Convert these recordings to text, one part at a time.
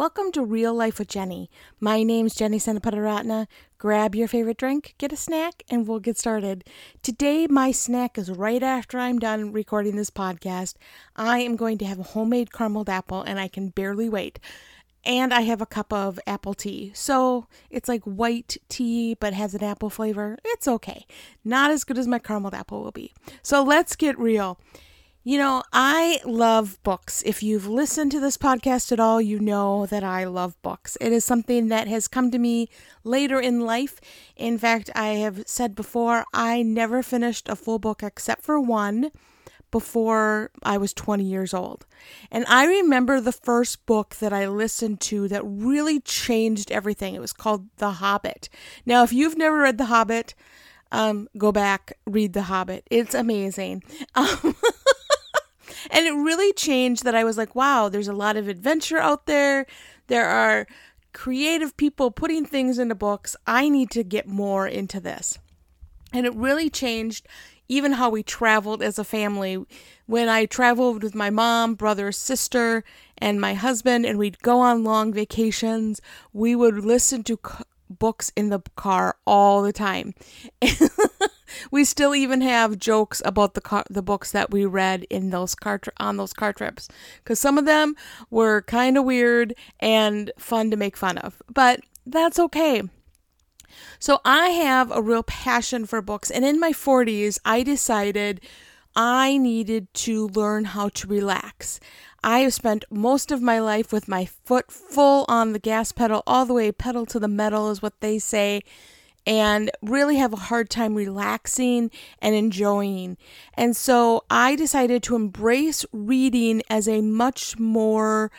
Welcome to Real Life with Jenny. My name's Jenny Sanapadatna. Grab your favorite drink, get a snack, and we'll get started. Today, my snack is right after I'm done recording this podcast. I am going to have a homemade carameled apple, and I can barely wait. And I have a cup of apple tea. So it's like white tea, but has an apple flavor. It's okay. Not as good as my carameled apple will be. So let's get real. You know, I love books. If you've listened to this podcast at all, you know that I love books. It is something that has come to me later in life. In fact, I have said before, I never finished a full book except for one before I was 20 years old. And I remember the first book that I listened to that really changed everything. It was called The Hobbit. Now, if you've never read The Hobbit, um, go back, read The Hobbit. It's amazing. Um, and it really changed that I was like, wow, there's a lot of adventure out there. There are creative people putting things into books. I need to get more into this. And it really changed even how we traveled as a family. When I traveled with my mom, brother, sister, and my husband, and we'd go on long vacations, we would listen to books in the car all the time. we still even have jokes about the car, the books that we read in those car tri- on those car trips because some of them were kind of weird and fun to make fun of. But that's okay. So I have a real passion for books and in my 40s I decided I needed to learn how to relax. I have spent most of my life with my foot full on the gas pedal, all the way pedal to the metal, is what they say, and really have a hard time relaxing and enjoying. And so I decided to embrace reading as a much more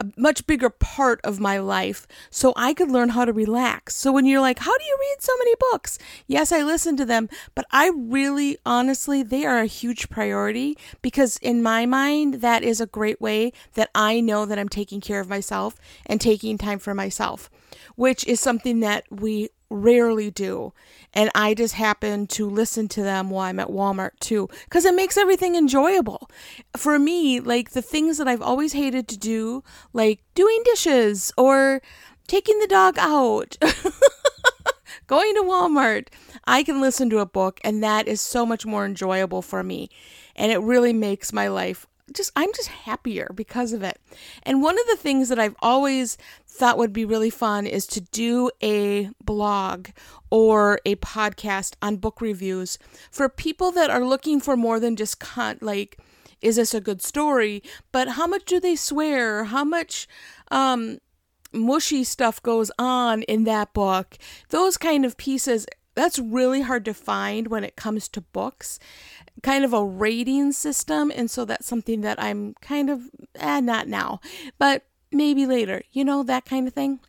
a much bigger part of my life so I could learn how to relax. So when you're like, how do you read so many books? Yes, I listen to them, but I really, honestly, they are a huge priority because in my mind, that is a great way that I know that I'm taking care of myself and taking time for myself, which is something that we rarely do. And I just happen to listen to them while I'm at Walmart too, because it makes everything enjoyable. For me, like the things that I've always hated to do, like doing dishes or taking the dog out, going to Walmart, I can listen to a book, and that is so much more enjoyable for me. And it really makes my life just I'm just happier because of it. And one of the things that I've always thought would be really fun is to do a blog or a podcast on book reviews for people that are looking for more than just con- like is this a good story, but how much do they swear? How much um mushy stuff goes on in that book? Those kind of pieces that's really hard to find when it comes to books kind of a rating system and so that's something that i'm kind of eh, not now but maybe later you know that kind of thing.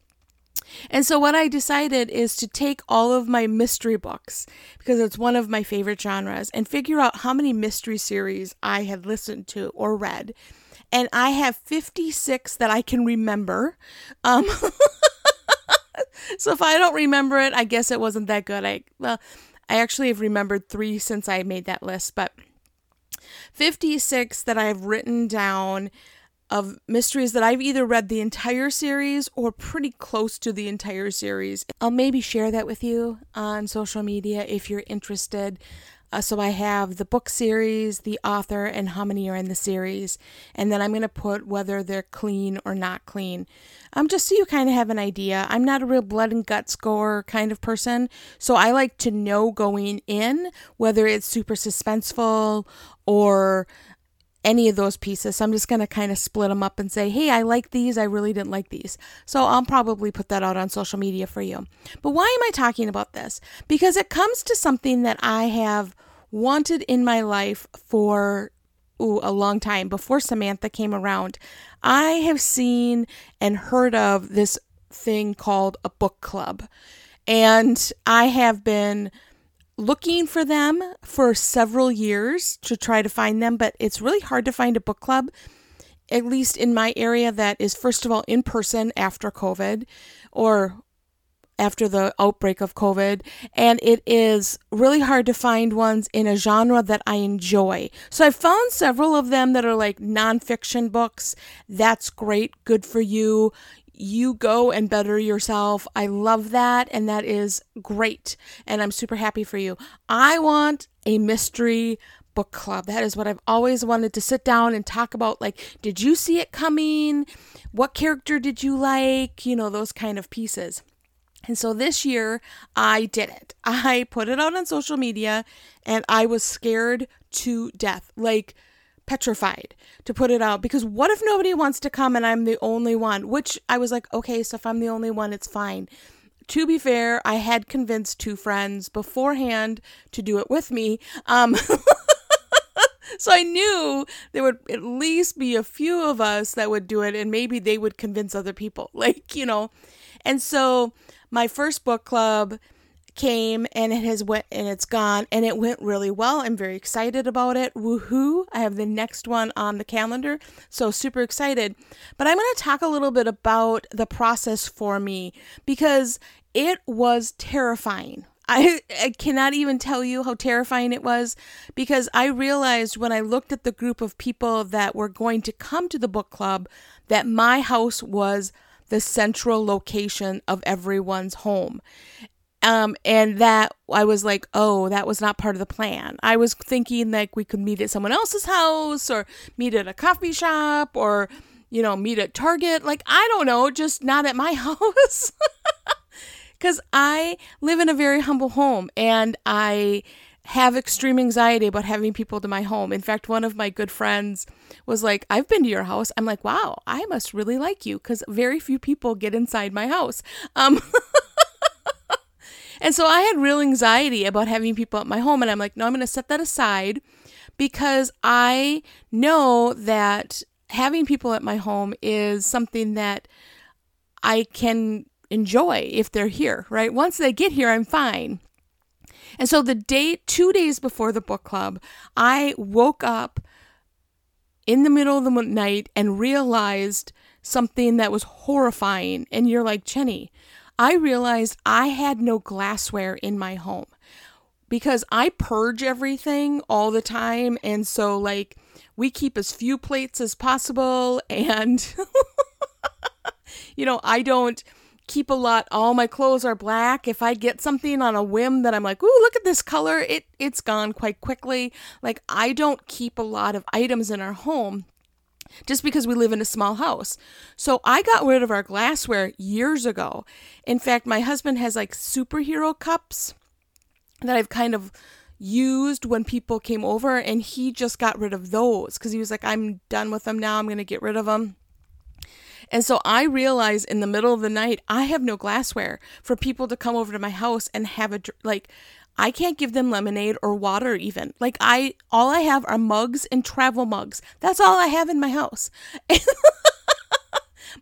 And so what i decided is to take all of my mystery books because it's one of my favorite genres and figure out how many mystery series i had listened to or read. And i have 56 that i can remember um so if I don't remember it, I guess it wasn't that good. I well, I actually have remembered 3 since I made that list, but 56 that I've written down of mysteries that I've either read the entire series or pretty close to the entire series. I'll maybe share that with you on social media if you're interested. Uh, so I have the book series, the author, and how many are in the series. And then I'm going to put whether they're clean or not clean. Um, just so you kind of have an idea. I'm not a real blood and guts gore kind of person. So I like to know going in whether it's super suspenseful or any of those pieces. So I'm just going to kind of split them up and say, hey, I like these. I really didn't like these. So I'll probably put that out on social media for you. But why am I talking about this? Because it comes to something that I have wanted in my life for ooh, a long time before Samantha came around. I have seen and heard of this thing called a book club. And I have been looking for them for several years to try to find them, but it's really hard to find a book club, at least in my area, that is, first of all, in person after COVID or after the outbreak of COVID, and it is really hard to find ones in a genre that I enjoy. So I found several of them that are like nonfiction books. That's great, good for you. You go and better yourself. I love that, and that is great, and I'm super happy for you. I want a mystery book club. That is what I've always wanted to sit down and talk about. Like, did you see it coming? What character did you like? You know, those kind of pieces. And so this year I did it. I put it out on social media and I was scared to death, like petrified to put it out because what if nobody wants to come and I'm the only one? Which I was like, okay, so if I'm the only one, it's fine. To be fair, I had convinced two friends beforehand to do it with me. Um, so I knew there would at least be a few of us that would do it and maybe they would convince other people. Like, you know. And so my first book club came and it has went and it's gone and it went really well. I'm very excited about it. Woohoo. I have the next one on the calendar. So super excited. But I'm going to talk a little bit about the process for me because it was terrifying. I, I cannot even tell you how terrifying it was because I realized when I looked at the group of people that were going to come to the book club that my house was the central location of everyone's home. Um, and that I was like, oh, that was not part of the plan. I was thinking like we could meet at someone else's house or meet at a coffee shop or, you know, meet at Target. Like, I don't know, just not at my house. Because I live in a very humble home and I have extreme anxiety about having people to my home. In fact, one of my good friends was like, I've been to your house. I'm like, wow, I must really like you because very few people get inside my house. Um, and so I had real anxiety about having people at my home. And I'm like, no, I'm going to set that aside because I know that having people at my home is something that I can enjoy if they're here, right? Once they get here, I'm fine. And so the day, two days before the book club, I woke up in the middle of the night and realized something that was horrifying. And you're like, Jenny, I realized I had no glassware in my home because I purge everything all the time. And so, like, we keep as few plates as possible. And, you know, I don't keep a lot. All my clothes are black. If I get something on a whim that I'm like, "Ooh, look at this color." It it's gone quite quickly. Like I don't keep a lot of items in our home just because we live in a small house. So I got rid of our glassware years ago. In fact, my husband has like superhero cups that I've kind of used when people came over and he just got rid of those cuz he was like I'm done with them now. I'm going to get rid of them. And so I realized in the middle of the night, I have no glassware for people to come over to my house and have a, like, I can't give them lemonade or water even. Like, I, all I have are mugs and travel mugs. That's all I have in my house.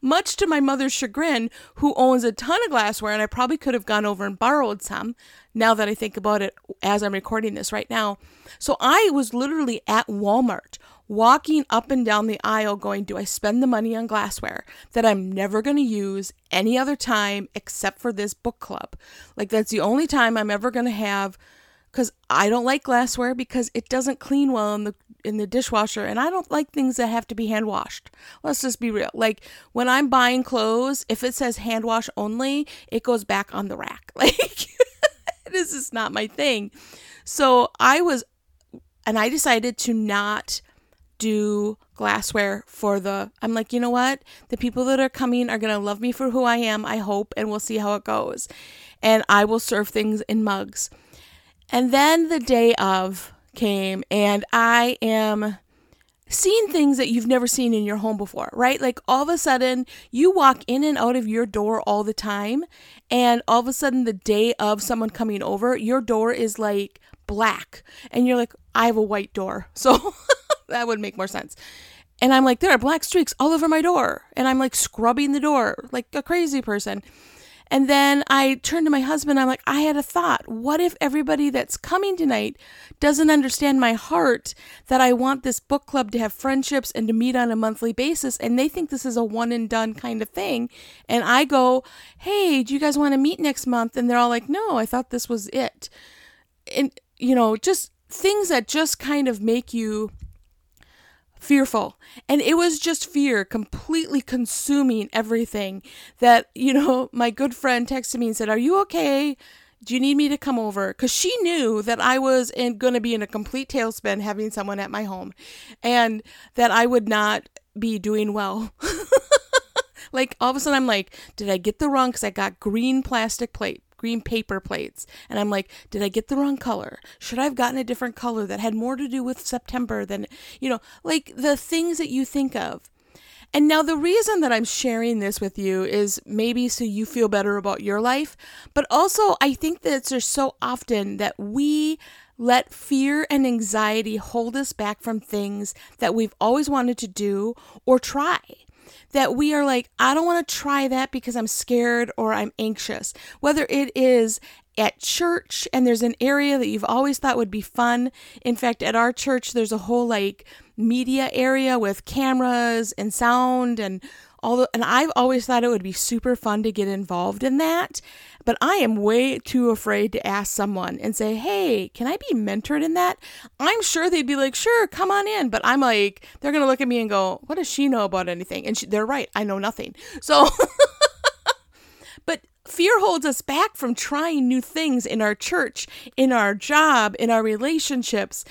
Much to my mother's chagrin, who owns a ton of glassware, and I probably could have gone over and borrowed some now that I think about it as I'm recording this right now. So I was literally at Walmart walking up and down the aisle going, Do I spend the money on glassware that I'm never going to use any other time except for this book club? Like, that's the only time I'm ever going to have because I don't like glassware because it doesn't clean well in the in the dishwasher and I don't like things that have to be hand washed. Let's just be real. Like when I'm buying clothes, if it says hand wash only, it goes back on the rack. Like this is not my thing. So I was and I decided to not do glassware for the I'm like, you know what? The people that are coming are going to love me for who I am, I hope, and we'll see how it goes. And I will serve things in mugs. And then the day of came and I am seeing things that you've never seen in your home before, right? Like all of a sudden you walk in and out of your door all the time and all of a sudden the day of someone coming over, your door is like black and you're like, I have a white door. So that would make more sense. And I'm like, there are black streaks all over my door. And I'm like scrubbing the door like a crazy person. And then I turned to my husband. I'm like, I had a thought. What if everybody that's coming tonight doesn't understand my heart that I want this book club to have friendships and to meet on a monthly basis? And they think this is a one and done kind of thing. And I go, Hey, do you guys want to meet next month? And they're all like, No, I thought this was it. And, you know, just things that just kind of make you fearful. And it was just fear completely consuming everything that, you know, my good friend texted me and said, Are you okay? Do you need me to come over? Because she knew that I was going to be in a complete tailspin having someone at my home and that I would not be doing well. like all of a sudden, I'm like, Did I get the wrong? Because I got green plastic plate green paper plates. And I'm like, did I get the wrong color? Should I have gotten a different color that had more to do with September than, you know, like the things that you think of. And now, the reason that I'm sharing this with you is maybe so you feel better about your life, but also I think that there's so often that we let fear and anxiety hold us back from things that we've always wanted to do or try that we are like, I don't want to try that because I'm scared or I'm anxious. Whether it is at church and there's an area that you've always thought would be fun. In fact, at our church, there's a whole like media area with cameras and sound and all and I've always thought it would be super fun to get involved in that. But I am way too afraid to ask someone and say, hey, can I be mentored in that? I'm sure they'd be like, sure, come on in. But I'm like, they're going to look at me and go, what does she know about anything? And she, they're right. I know nothing. So, but fear holds us back from trying new things in our church, in our job, in our relationships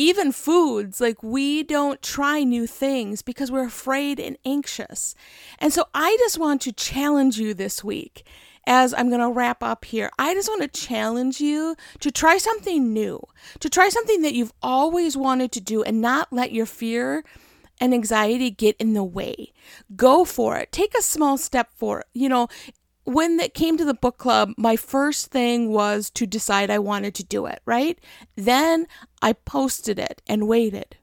even foods, like we don't try new things because we're afraid and anxious. And so I just want to challenge you this week as I'm going to wrap up here, I just want to challenge you to try something new, to try something that you've always wanted to do and not let your fear and anxiety get in the way. Go for it. Take a small step for it. You know, when it came to the book club, my first thing was to decide I wanted to do it, right? Then I posted it and waited.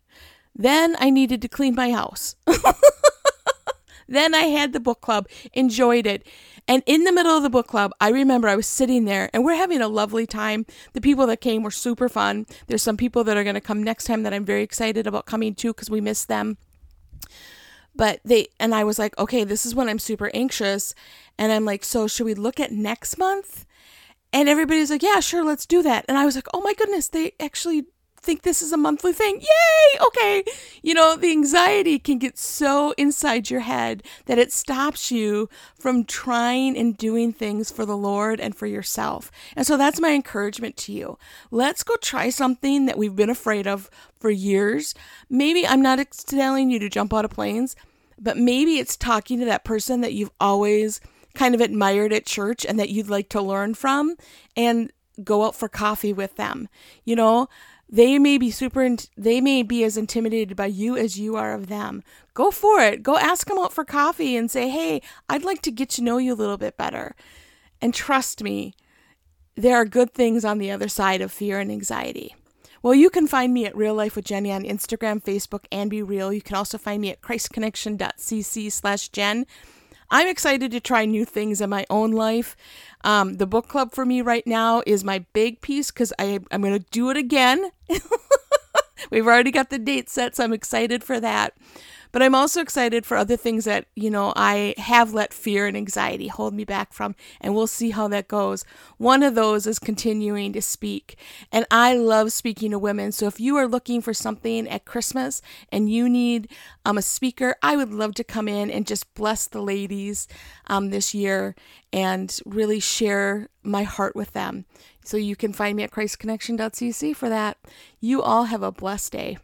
Then I needed to clean my house. then I had the book club, enjoyed it. And in the middle of the book club, I remember I was sitting there and we're having a lovely time. The people that came were super fun. There's some people that are going to come next time that I'm very excited about coming to because we miss them. But they, and I was like, okay, this is when I'm super anxious. And I'm like, so should we look at next month? And everybody's like, yeah, sure, let's do that. And I was like, oh my goodness, they actually think this is a monthly thing. Yay! Okay. You know, the anxiety can get so inside your head that it stops you from trying and doing things for the Lord and for yourself. And so that's my encouragement to you. Let's go try something that we've been afraid of for years. Maybe I'm not telling you to jump out of planes, but maybe it's talking to that person that you've always kind of admired at church and that you'd like to learn from and go out for coffee with them. You know, they may be super, they may be as intimidated by you as you are of them. Go for it. Go ask them out for coffee and say, hey, I'd like to get to know you a little bit better. And trust me, there are good things on the other side of fear and anxiety. Well, you can find me at Real Life with Jenny on Instagram, Facebook, and BeReal. You can also find me at christconnection.cc slash Jen. I'm excited to try new things in my own life. Um, the book club for me right now is my big piece because I'm going to do it again. We've already got the date set, so I'm excited for that. But I'm also excited for other things that, you know, I have let fear and anxiety hold me back from, and we'll see how that goes. One of those is continuing to speak. And I love speaking to women. So if you are looking for something at Christmas and you need um, a speaker, I would love to come in and just bless the ladies um, this year and really share my heart with them. So you can find me at christconnection.cc for that. You all have a blessed day.